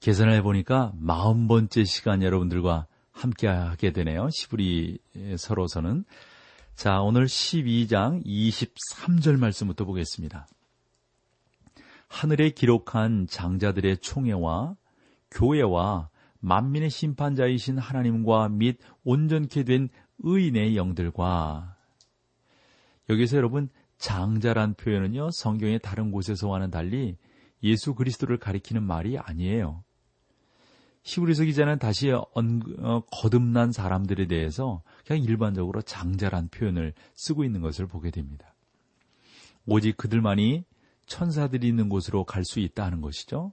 계산을 해보니까 마흔 번째 시간 여러분들과 함께 하게 되네요. 히브리서로서는 자 오늘 12장 23절 말씀부터 보겠습니다. 하늘에 기록한 장자들의 총회와 교회와 만민의 심판자이신 하나님과 및 온전케 된 의인의 영들과 여기서 여러분 장자란 표현은요 성경의 다른 곳에서와는 달리 예수 그리스도를 가리키는 말이 아니에요. 히브리서 기자는 다시 언, 어, 거듭난 사람들에 대해서 그냥 일반적으로 장자란 표현을 쓰고 있는 것을 보게 됩니다. 오직 그들만이 천사들이 있는 곳으로 갈 수 있다 하는 것이죠.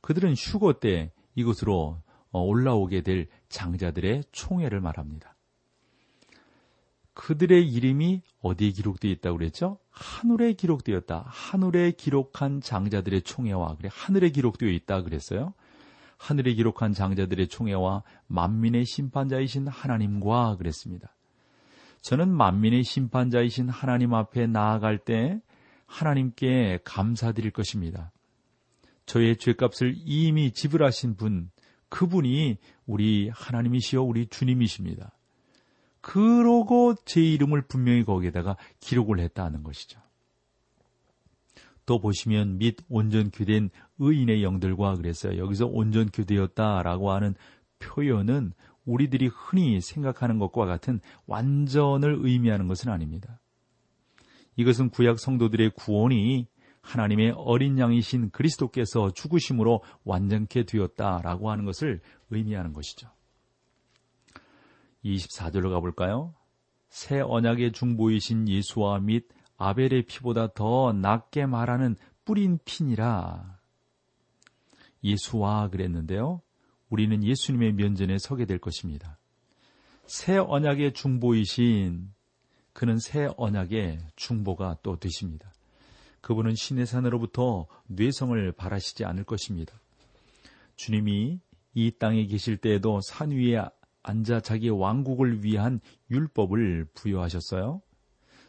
그들은 휴거 때 이곳으로 어, 올라오게 될 장자들의 총회를 말합니다. 그들의 이름이 어디에 기록되어 있다고 그랬죠? 하늘에 기록되었다. 하늘에 기록한 장자들의 총회와 그래 하늘에 기록되어 있다 그랬어요. 하늘에 기록한 장자들의 총회와 만민의 심판자이신 하나님과 그랬습니다. 저는 만민의 심판자이신 하나님 앞에 나아갈 때 하나님께 감사드릴 것입니다. 저의 죄값을 이미 지불하신 분, 그분이 우리 하나님이시여 우리 주님이십니다. 그러고 제 이름을 분명히 거기에다가 기록을 했다는 것이죠. 또 보시면 및 온전교된 의인의 영들과 그랬어요. 여기서 온전교되었다라고 하는 표현은 우리들이 흔히 생각하는 것과 같은 완전을 의미하는 것은 아닙니다. 이것은 구약 성도들의 구원이 하나님의 어린 양이신 그리스도께서 죽으심으로 완전케 되었다라고 하는 것을 의미하는 것이죠. 24절로 가볼까요? 새 언약의 중보이신 예수와 및 아벨의 피보다 더 낫게 말하는 뿌린 피니라. 예수와 그랬는데요. 우리는 예수님의 면전에 서게 될 것입니다. 새 언약의 중보이신 그는 새 언약의 중보가 또 되십니다. 그분은 신의 산으로부터 뇌성을 바라시지 않을 것입니다. 주님이 이 땅에 계실 때에도 산 위에 앉아 자기 왕국을 위한 율법을 부여하셨어요.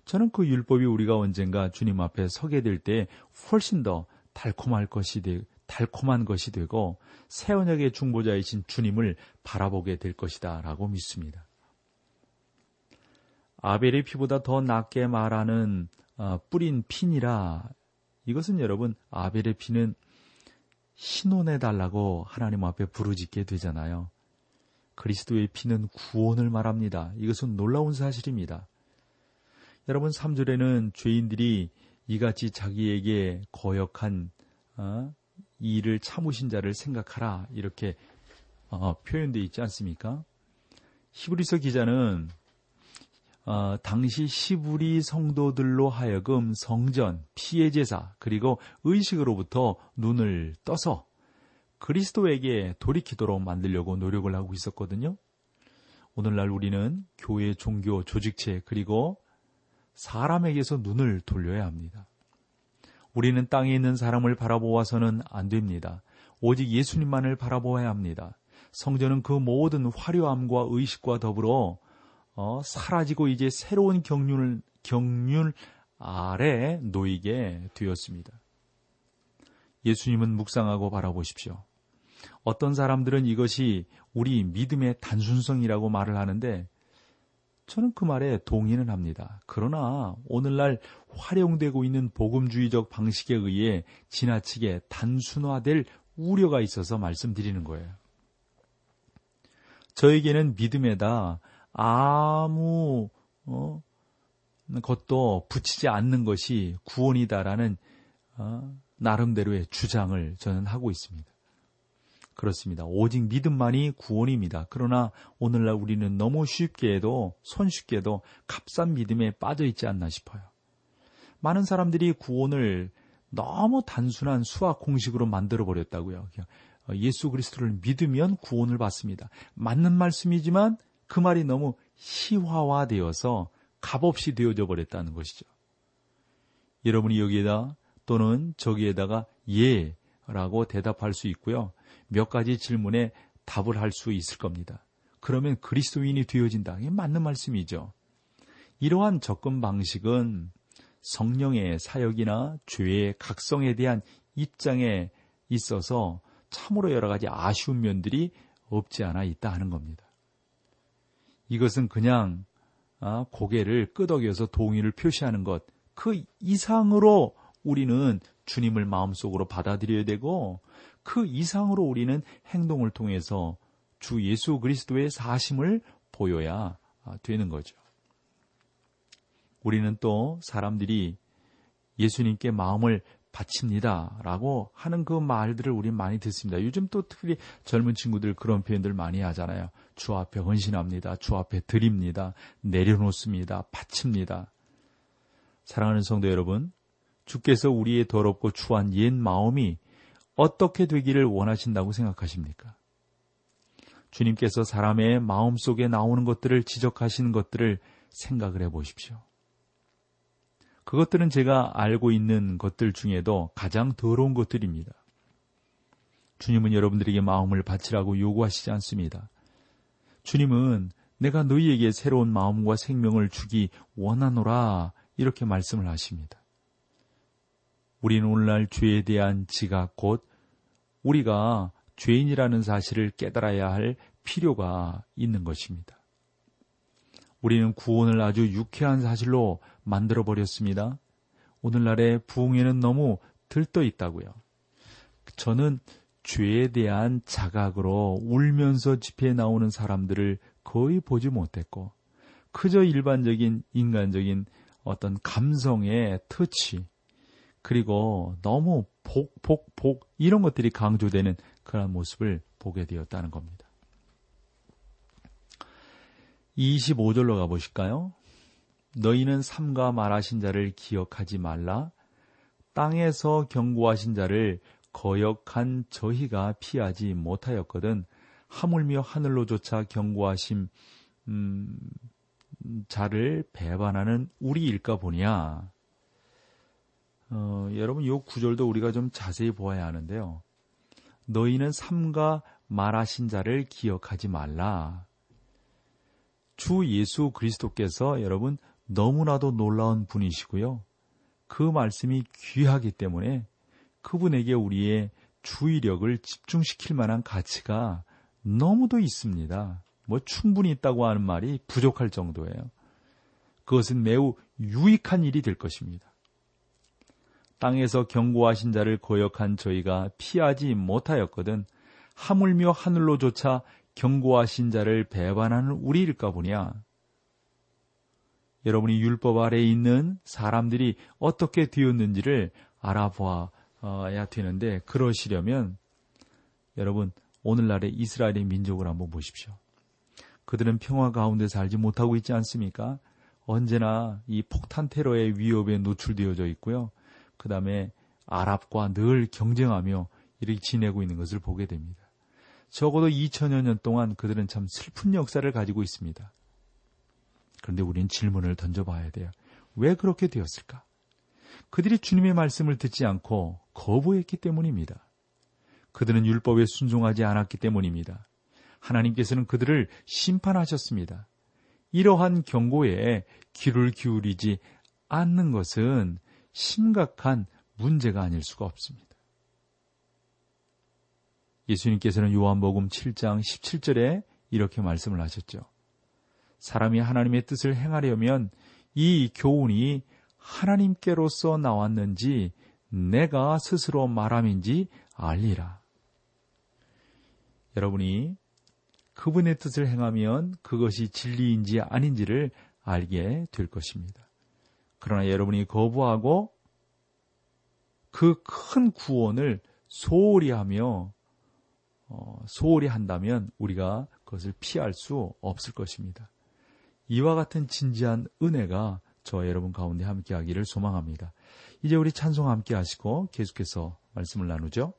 저는 그 율법이 우리가 언젠가 주님 앞에 서게 될 때 훨씬 더 달콤할 것이 되, 달콤한 것이 되고 새 언약의 중보자이신 주님을 바라보게 될 것이다라고 믿습니다. 아벨의 피보다 더 낫게 말하는 어, 뿌린 피니라 이것은 여러분 아벨의 피는 신혼해 달라고 하나님 앞에 부르짖게 되잖아요. 그리스도의 피는 구원을 말합니다. 이것은 놀라운 사실입니다. 여러분 3절에는 죄인들이 이같이 자기에게 거역한 어, 이 일을 참으신 자를 생각하라 이렇게 어, 표현되어 있지 않습니까? 히브리서 기자는 어, 당시 시부리 성도들로 하여금 성전, 피해 제사 그리고 의식으로부터 눈을 떠서 그리스도에게 돌이키도록 만들려고 노력을 하고 있었거든요. 오늘날 우리는 교회, 종교, 조직체 그리고 사람에게서 눈을 돌려야 합니다. 우리는 땅에 있는 사람을 바라보아서는 안 됩니다. 오직 예수님만을 바라보아야 합니다. 성전은 그 모든 화려함과 의식과 더불어 어, 사라지고 이제 새로운 경륜을 경륜 아래 놓이게 되었습니다. 예수님은 묵상하고 바라보십시오. 어떤 사람들은 이것이 우리 믿음의 단순성이라고 말을 하는데 저는 그 말에 동의는 합니다. 그러나 오늘날 활용되고 있는 복음주의적 방식에 의해 지나치게 단순화될 우려가 있어서 말씀드리는 거예요. 저에게는 믿음에다 아무 어, 것도 붙이지 않는 것이 구원이다라는 어, 나름대로의 주장을 저는 하고 있습니다. 그렇습니다. 오직 믿음만이 구원입니다. 그러나 오늘날 우리는 너무 쉽게도 손쉽게도 값싼 믿음에 빠져 있지 않나 싶어요. 많은 사람들이 구원을 너무 단순한 수학 공식으로 만들어 버렸다고요. 예수 그리스도를 믿으면 구원을 받습니다. 맞는 말씀이지만 그 말이 너무 시화화되어서 값없이 되어져 버렸다는 것이죠. 여러분이 여기에다 또는 저기에다가 예 라고 대답할 수 있고요. 몇 가지 질문에 답을 할 수 있을 겁니다. 그러면 그리스도인이 되어진다. 이게 맞는 말씀이죠. 이러한 접근 방식은 성령의 사역이나 죄의 각성에 대한 입장에 있어서 참으로 여러 가지 아쉬운 면들이 없지 않아 있다 하는 겁니다. 이것은 그냥 아, 고개를 끄덕여서 동의를 표시하는 것, 그 이상으로 우리는 주님을 마음속으로 받아들여야 되고, 그 이상으로 우리는 행동을 통해서 주 예수 그리스도의 사심을 보여야 아, 되는 거죠. 우리는 또 사람들이 예수님께 마음을 바칩니다. 라고 하는 그 말들을 우리 많이 듣습니다. 요즘 또 특히 젊은 친구들 그런 표현들 많이 하잖아요. 주 앞에 헌신합니다. 주 앞에 드립니다. 내려놓습니다. 바칩니다. 사랑하는 성도 여러분, 주께서 우리의 더럽고 추한 옛 마음이 어떻게 되기를 원하신다고 생각하십니까? 주님께서 사람의 마음 속에 나오는 것들을 지적하시는 것들을 생각을 해 보십시오. 그것들은 제가 알고 있는 것들 중에도 가장 더러운 것들입니다. 주님은 여러분들에게 마음을 바치라고 요구하시지 않습니다. 주님은 내가 너희에게 새로운 마음과 생명을 주기 원하노라 이렇게 말씀을 하십니다. 우리는 오늘날 죄에 대한 지각 곧 우리가 죄인이라는 사실을 깨달아야 할 필요가 있는 것입니다. 우리는 구원을 아주 유쾌한 사실로 만들어 버렸습니다. 오늘날의 부흥에는 너무 들떠 있다고요. 저는 죄에 대한 자각으로 울면서 집회에 나오는 사람들을 거의 보지 못했고, 그저 일반적인 인간적인 어떤 감성의 터치, 그리고 너무 복, 복, 복, 이런 것들이 강조되는 그런 모습을 보게 되었다는 겁니다. 25절로 가보실까요? 너희는 삼가 말하신 자를 기억하지 말라. 땅에서 경고하신 자를 거역한 저희가 피하지 못하였거든 하물며 하늘로조차 경고하심 음, 자를 배반하는 우리일까 보냐. 어, 여러분 이 구절도 우리가 좀 자세히 보아야 하는데요. 너희는 삼가 말하신 자를 기억하지 말라. 주 예수 그리스도께서 여러분 너무나도 놀라운 분이시고요. 그 말씀이 귀하기 때문에 그분에게 우리의 주의력을 집중시킬 만한 가치가 너무도 있습니다. 뭐 충분히 있다고 하는 말이 부족할 정도예요. 그것은 매우 유익한 일이 될 것입니다. 땅에서 경고하신 자를 거역한 저희가 피하지 못하였거든 하물며 하늘로조차 경고하신 자를 배반하는 우리일까 보냐. 여러분이 율법 아래에 있는 사람들이 어떻게 되었는지를 알아보아야 되는데 그러시려면 여러분 오늘날의 이스라엘의 민족을 한번 보십시오. 그들은 평화 가운데 살지 못하고 있지 않습니까? 언제나 이 폭탄 테러의 위협에 노출되어져 있고요. 그 다음에 아랍과 늘 경쟁하며 이렇게 지내고 있는 것을 보게 됩니다. 적어도 2000여 년 동안 그들은 참 슬픈 역사를 가지고 있습니다. 그런데 우리는 질문을 던져봐야 돼요. 왜 그렇게 되었을까? 그들이 주님의 말씀을 듣지 않고 거부했기 때문입니다. 그들은 율법에 순종하지 않았기 때문입니다. 하나님께서는 그들을 심판하셨습니다. 이러한 경고에 귀를 기울이지 않는 것은 심각한 문제가 아닐 수가 없습니다. 예수님께서는 요한복음 7장 17절에 이렇게 말씀을 하셨죠. 사람이 하나님의 뜻을 행하려면 이 교훈이 하나님께로서 나왔는지 내가 스스로 말함인지 알리라. 여러분이 그분의 뜻을 행하면 그것이 진리인지 아닌지를 알게 될 것입니다. 그러나 여러분이 거부하고 그 큰 구원을 소홀히 하며 어, 소홀히 한다면 우리가 그것을 피할 수 없을 것입니다. 이와 같은 진지한 은혜가 저 여러분 가운데 함께 하기를 소망합니다. 이제 우리 찬송 함께 하시고 계속해서 말씀을 나누죠.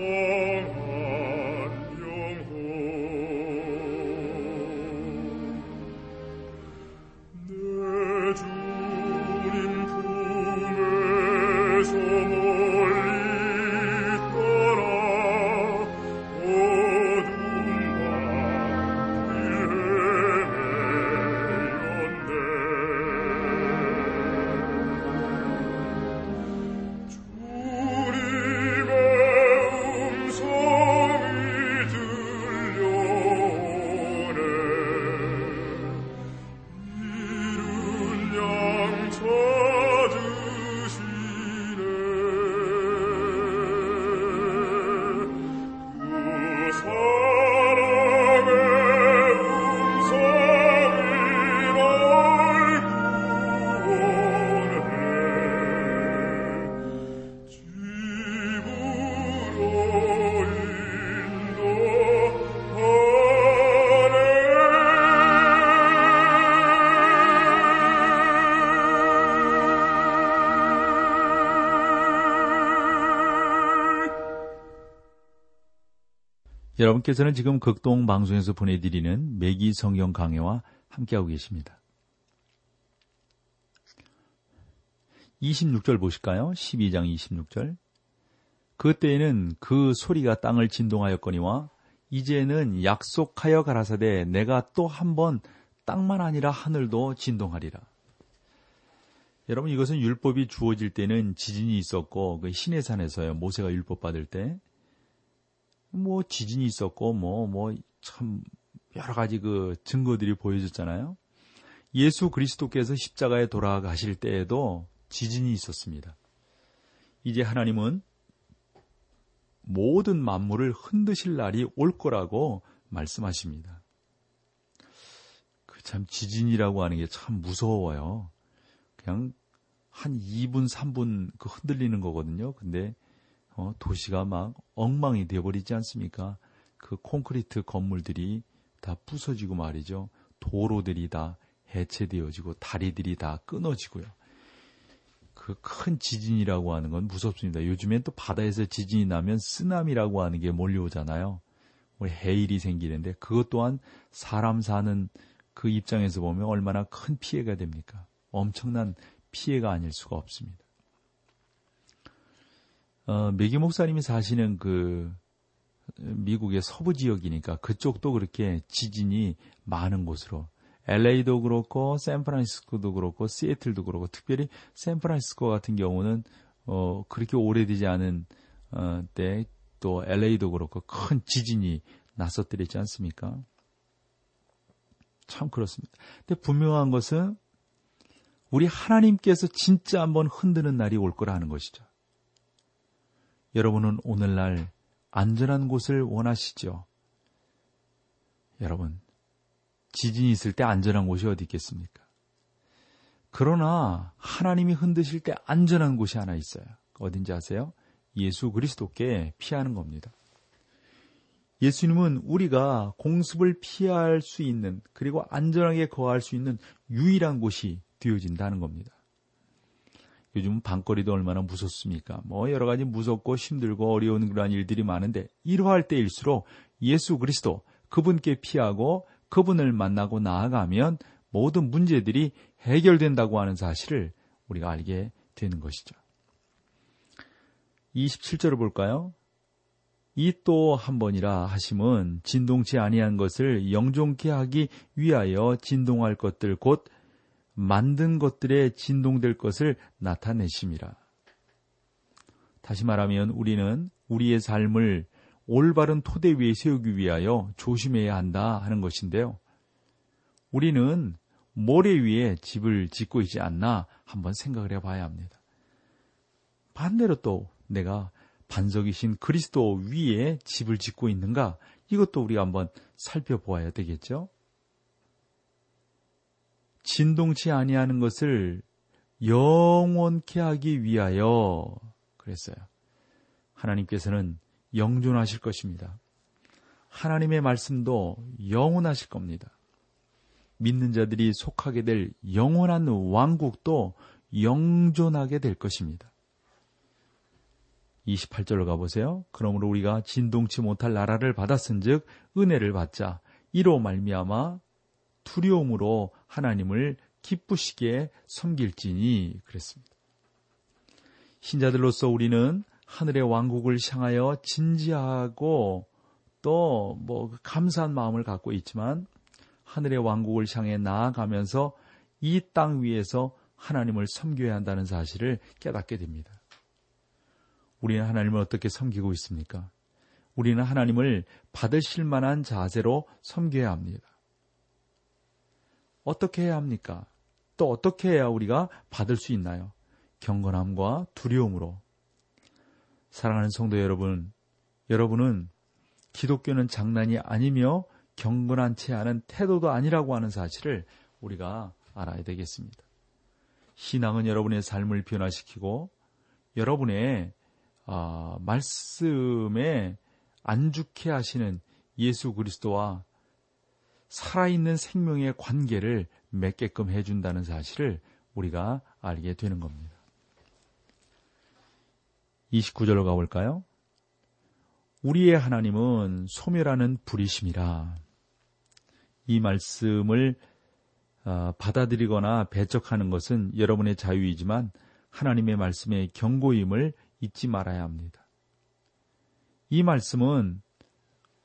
Lord 여러분께서는 지금 극동 방송에서 보내드리는 매기 성경 강해와 함께하고 계십니다. 26절 보실까요? 12장 26절. 그때에는 그 소리가 땅을 진동하였거니와 이제는 약속하여 가라사대 내가 또 한 번 땅만 아니라 하늘도 진동하리라. 여러분 이것은 율법이 주어질 때는 지진이 있었고 그 시내산에서요 모세가 율법 받을 때 뭐 지진이 있었고 뭐 뭐 참 여러 가지 그 증거들이 보여졌잖아요. 예수 그리스도께서 십자가에 돌아가실 때에도 지진이 있었습니다. 이제 하나님은 모든 만물을 흔드실 날이 올 거라고 말씀하십니다. 그 참 지진이라고 하는 게 참 무서워요. 그냥 한 2분, 3분 그 흔들리는 거거든요. 근데 어, 도시가 막 엉망이 되어버리지 않습니까? 그 콘크리트 건물들이 다 부서지고 말이죠. 도로들이 다 해체되어지고 다리들이 다 끊어지고요. 그 큰 지진이라고 하는 건 무섭습니다. 요즘엔 또 바다에서 지진이 나면 쓰나미라고 하는 게 몰려오잖아요. 우리 해일이 생기는데 그것 또한 사람 사는 그 입장에서 보면 얼마나 큰 피해가 됩니까? 엄청난 피해가 아닐 수가 없습니다. 어, 메기 목사님이 사시는 그 미국의 서부 지역이니까 그쪽도 그렇게 지진이 많은 곳으로 LA도 그렇고 샌프란시스코도 그렇고 시애틀도 그렇고 특별히 샌프란시스코 같은 경우는 어 그렇게 오래되지 않은 어, 때 또 LA도 그렇고 큰 지진이 났었더랬지 않습니까? 참 그렇습니다. 근데 분명한 것은 우리 하나님께서 진짜 한번 흔드는 날이 올 거라는 것이죠. 여러분은 오늘날 안전한 곳을 원하시죠? 여러분, 지진이 있을 때 안전한 곳이 어디 있겠습니까? 그러나 하나님이 흔드실 때 안전한 곳이 하나 있어요. 어딘지 아세요? 예수 그리스도께 피하는 겁니다. 예수님은 우리가 공습을 피할 수 있는 그리고 안전하게 거할 수 있는 유일한 곳이 되어진다는 겁니다. 요즘 밤거리도 얼마나 무섭습니까? 뭐 여러 가지 무섭고 힘들고 어려운 그러한 일들이 많은데 이러할 때일수록 예수 그리스도 그분께 피하고 그분을 만나고 나아가면 모든 문제들이 해결된다고 하는 사실을 우리가 알게 되는 것이죠. 27절을 볼까요? 이 또 한 번이라 하심은 진동치 아니한 것을 영종케 하기 위하여 진동할 것들 곧 만든 것들에 진동될 것을 나타내심이라. 다시 말하면 우리는 우리의 삶을 올바른 토대 위에 세우기 위하여 조심해야 한다 하는 것인데요. 우리는 모래 위에 집을 짓고 있지 않나 한번 생각을 해봐야 합니다. 반대로 또 내가 반석이신 그리스도 위에 집을 짓고 있는가 이것도 우리가 한번 살펴보아야 되겠죠. 진동치 아니하는 것을 영원케 하기 위하여 그랬어요. 하나님께서는 영존하실 것입니다. 하나님의 말씀도 영원하실 겁니다. 믿는 자들이 속하게 될 영원한 왕국도 영존하게 될 것입니다. 28절로 가보세요. 그러므로 우리가 진동치 못할 나라를 받았은즉 은혜를 받자 이로 말미암아 두려움으로 하나님을 기쁘시게 섬길지니 그랬습니다. 신자들로서 우리는 하늘의 왕국을 향하여 진지하고 또 뭐 감사한 마음을 갖고 있지만 하늘의 왕국을 향해 나아가면서 이 땅 위에서 하나님을 섬겨야 한다는 사실을 깨닫게 됩니다. 우리는 하나님을 어떻게 섬기고 있습니까? 우리는 하나님을 받으실 만한 자세로 섬겨야 합니다. 어떻게 해야 합니까? 또 어떻게 해야 우리가 받을 수 있나요? 경건함과 두려움으로. 사랑하는 성도 여러분, 여러분은 기독교는 장난이 아니며 경건한 채 하는 태도도 아니라고 하는 사실을 우리가 알아야 되겠습니다. 신앙은 여러분의 삶을 변화시키고 여러분의 어, 말씀에 안죽해 하시는 예수 그리스도와 살아있는 생명의 관계를 맺게끔 해준다는 사실을 우리가 알게 되는 겁니다. 29절로 가볼까요? 우리의 하나님은 소멸하는 불이심이라. 이 말씀을 어, 받아들이거나 배척하는 것은 여러분의 자유이지만 하나님의 말씀의 경고임을 잊지 말아야 합니다. 이 말씀은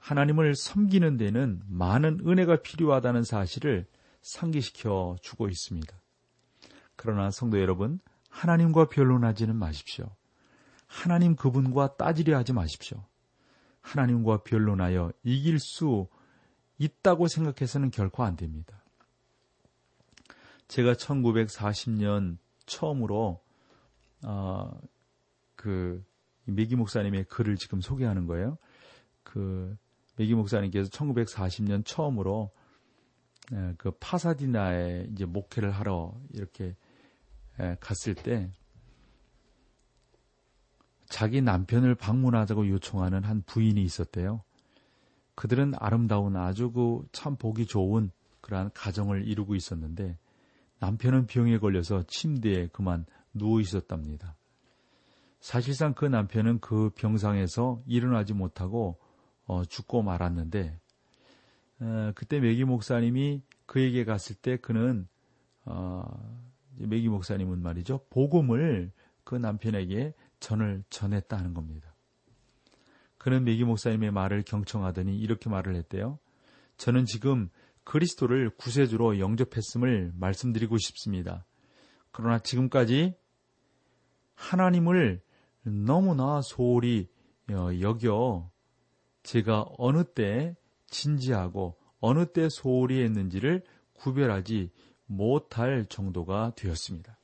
하나님을 섬기는 데는 많은 은혜가 필요하다는 사실을 상기시켜 주고 있습니다. 그러나 성도 여러분, 하나님과 변론하지는 마십시오. 하나님 그분과 따지려 하지 마십시오. 하나님과 변론하여 이길 수 있다고 생각해서는 결코 안 됩니다. 제가 1940년 처음으로 어, 그 메기 목사님의 글을 지금 소개하는 거예요. 그 메기 목사님께서 1940년 처음으로 그 파사디나에 이제 목회를 하러 이렇게 갔을 때 자기 남편을 방문하자고 요청하는 한 부인이 있었대요. 그들은 아름다운 아주 그 참 보기 좋은 그러한 가정을 이루고 있었는데 남편은 병에 걸려서 침대에 그만 누워 있었답니다. 사실상 그 남편은 그 병상에서 일어나지 못하고 어, 죽고 말았는데 어, 그때 메기 목사님이 그에게 갔을 때 그는 어, 메기 목사님은 말이죠 복음을 그 남편에게 전을 전했다는 겁니다. 그는 메기 목사님의 말을 경청하더니 이렇게 말을 했대요. 저는 지금 그리스도를 구세주로 영접했음을 말씀드리고 싶습니다. 그러나 지금까지 하나님을 너무나 소홀히 어, 여겨 제가 어느 때 진지하고 어느 때 소홀히 했는지를 구별하지 못할 정도가 되었습니다.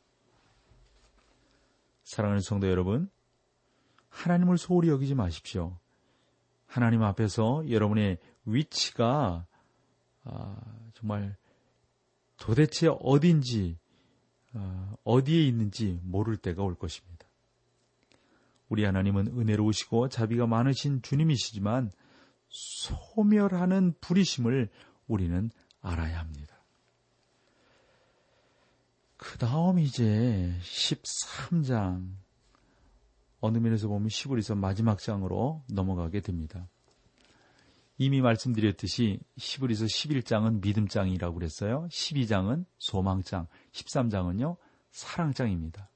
사랑하는 성도 여러분, 하나님을 소홀히 여기지 마십시오. 하나님 앞에서 여러분의 위치가 아, 정말 도대체 어딘지 아, 어디에 있는지 모를 때가 올 것입니다. 우리 하나님은 은혜로우시고 자비가 많으신 주님이시지만 소멸하는 불이심을 우리는 알아야 합니다. 그 다음 이제 13장 어느 면에서 보면 시부리서 마지막 장으로 넘어가게 됩니다. 이미 말씀드렸듯이 시브리서 11장은 믿음장이라고 그랬어요. 12장은 소망장, 13장은요 사랑장입니다.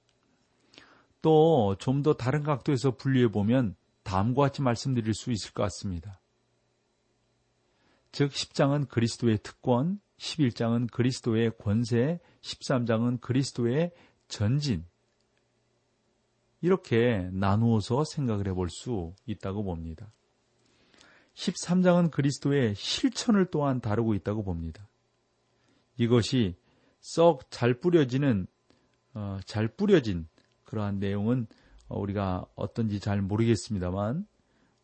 또 좀 더 다른 각도에서 분류해 보면 다음과 같이 말씀드릴 수 있을 것 같습니다. 즉 10장은 그리스도의 특권, 11장은 그리스도의 권세, 13장은 그리스도의 전진. 이렇게 나누어서 생각을 해볼 수 있다고 봅니다. 13장은 그리스도의 실천을 또한 다루고 있다고 봅니다. 이것이 썩 잘 뿌려지는 어, 잘 뿌려진 그러한 내용은 우리가 어떤지 잘 모르겠습니다만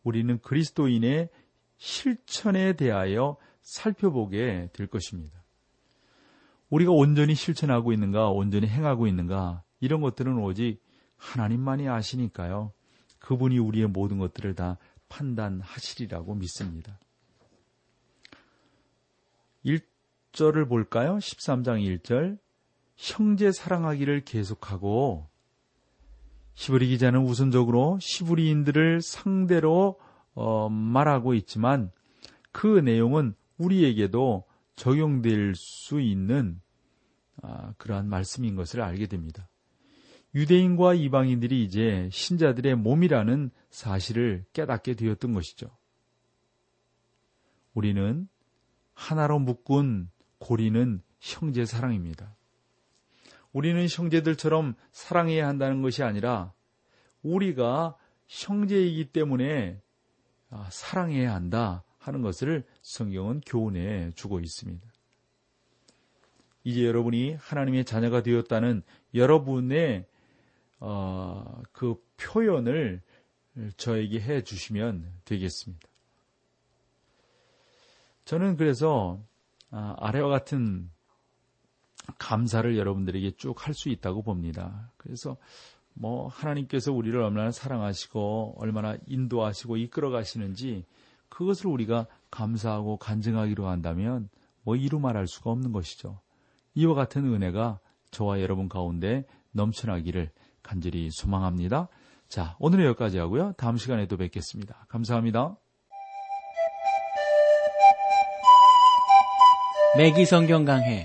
우리는 그리스도인의 실천에 대하여 살펴보게 될 것입니다. 우리가 온전히 실천하고 있는가, 온전히 행하고 있는가, 이런 것들은 오직 하나님만이 아시니까요. 그분이 우리의 모든 것들을 다 판단하시리라고 믿습니다. 1절을 볼까요? 13장 1절. 형제 사랑하기를 계속하고 시브리 기자는 우선적으로 시브리인들을 상대로 어, 말하고 있지만 그 내용은 우리에게도 적용될 수 있는 아, 그러한 말씀인 것을 알게 됩니다. 유대인과 이방인들이 이제 신자들의 몸이라는 사실을 깨닫게 되었던 것이죠. 우리는 하나로 묶은 고리는 형제 사랑입니다. 우리는 형제들처럼 사랑해야 한다는 것이 아니라 우리가 형제이기 때문에 아, 사랑해야 한다 하는 것을 성경은 교훈해 주고 있습니다. 이제 여러분이 하나님의 자녀가 되었다는 여러분의 어, 그 표현을 저에게 해 주시면 되겠습니다. 저는 그래서 아, 아래와 같은 감사를 여러분들에게 쭉 할 수 있다고 봅니다. 그래서 뭐 하나님께서 우리를 얼마나 사랑하시고 얼마나 인도하시고 이끌어 가시는지 그것을 우리가 감사하고 간증하기로 한다면 뭐 이루 말할 수가 없는 것이죠. 이와 같은 은혜가 저와 여러분 가운데 넘쳐나기를 간절히 소망합니다. 자, 오늘은 여기까지 하고요. 다음 시간에 또 뵙겠습니다. 감사합니다. 매기 성경 강해